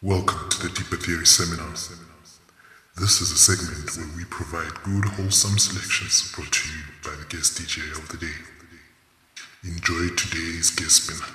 Welcome to the Deeper Theory Seminar. This is a segment where we provide good, wholesome selections brought to you by the guest DJ of the day. Enjoy today's guest spinner.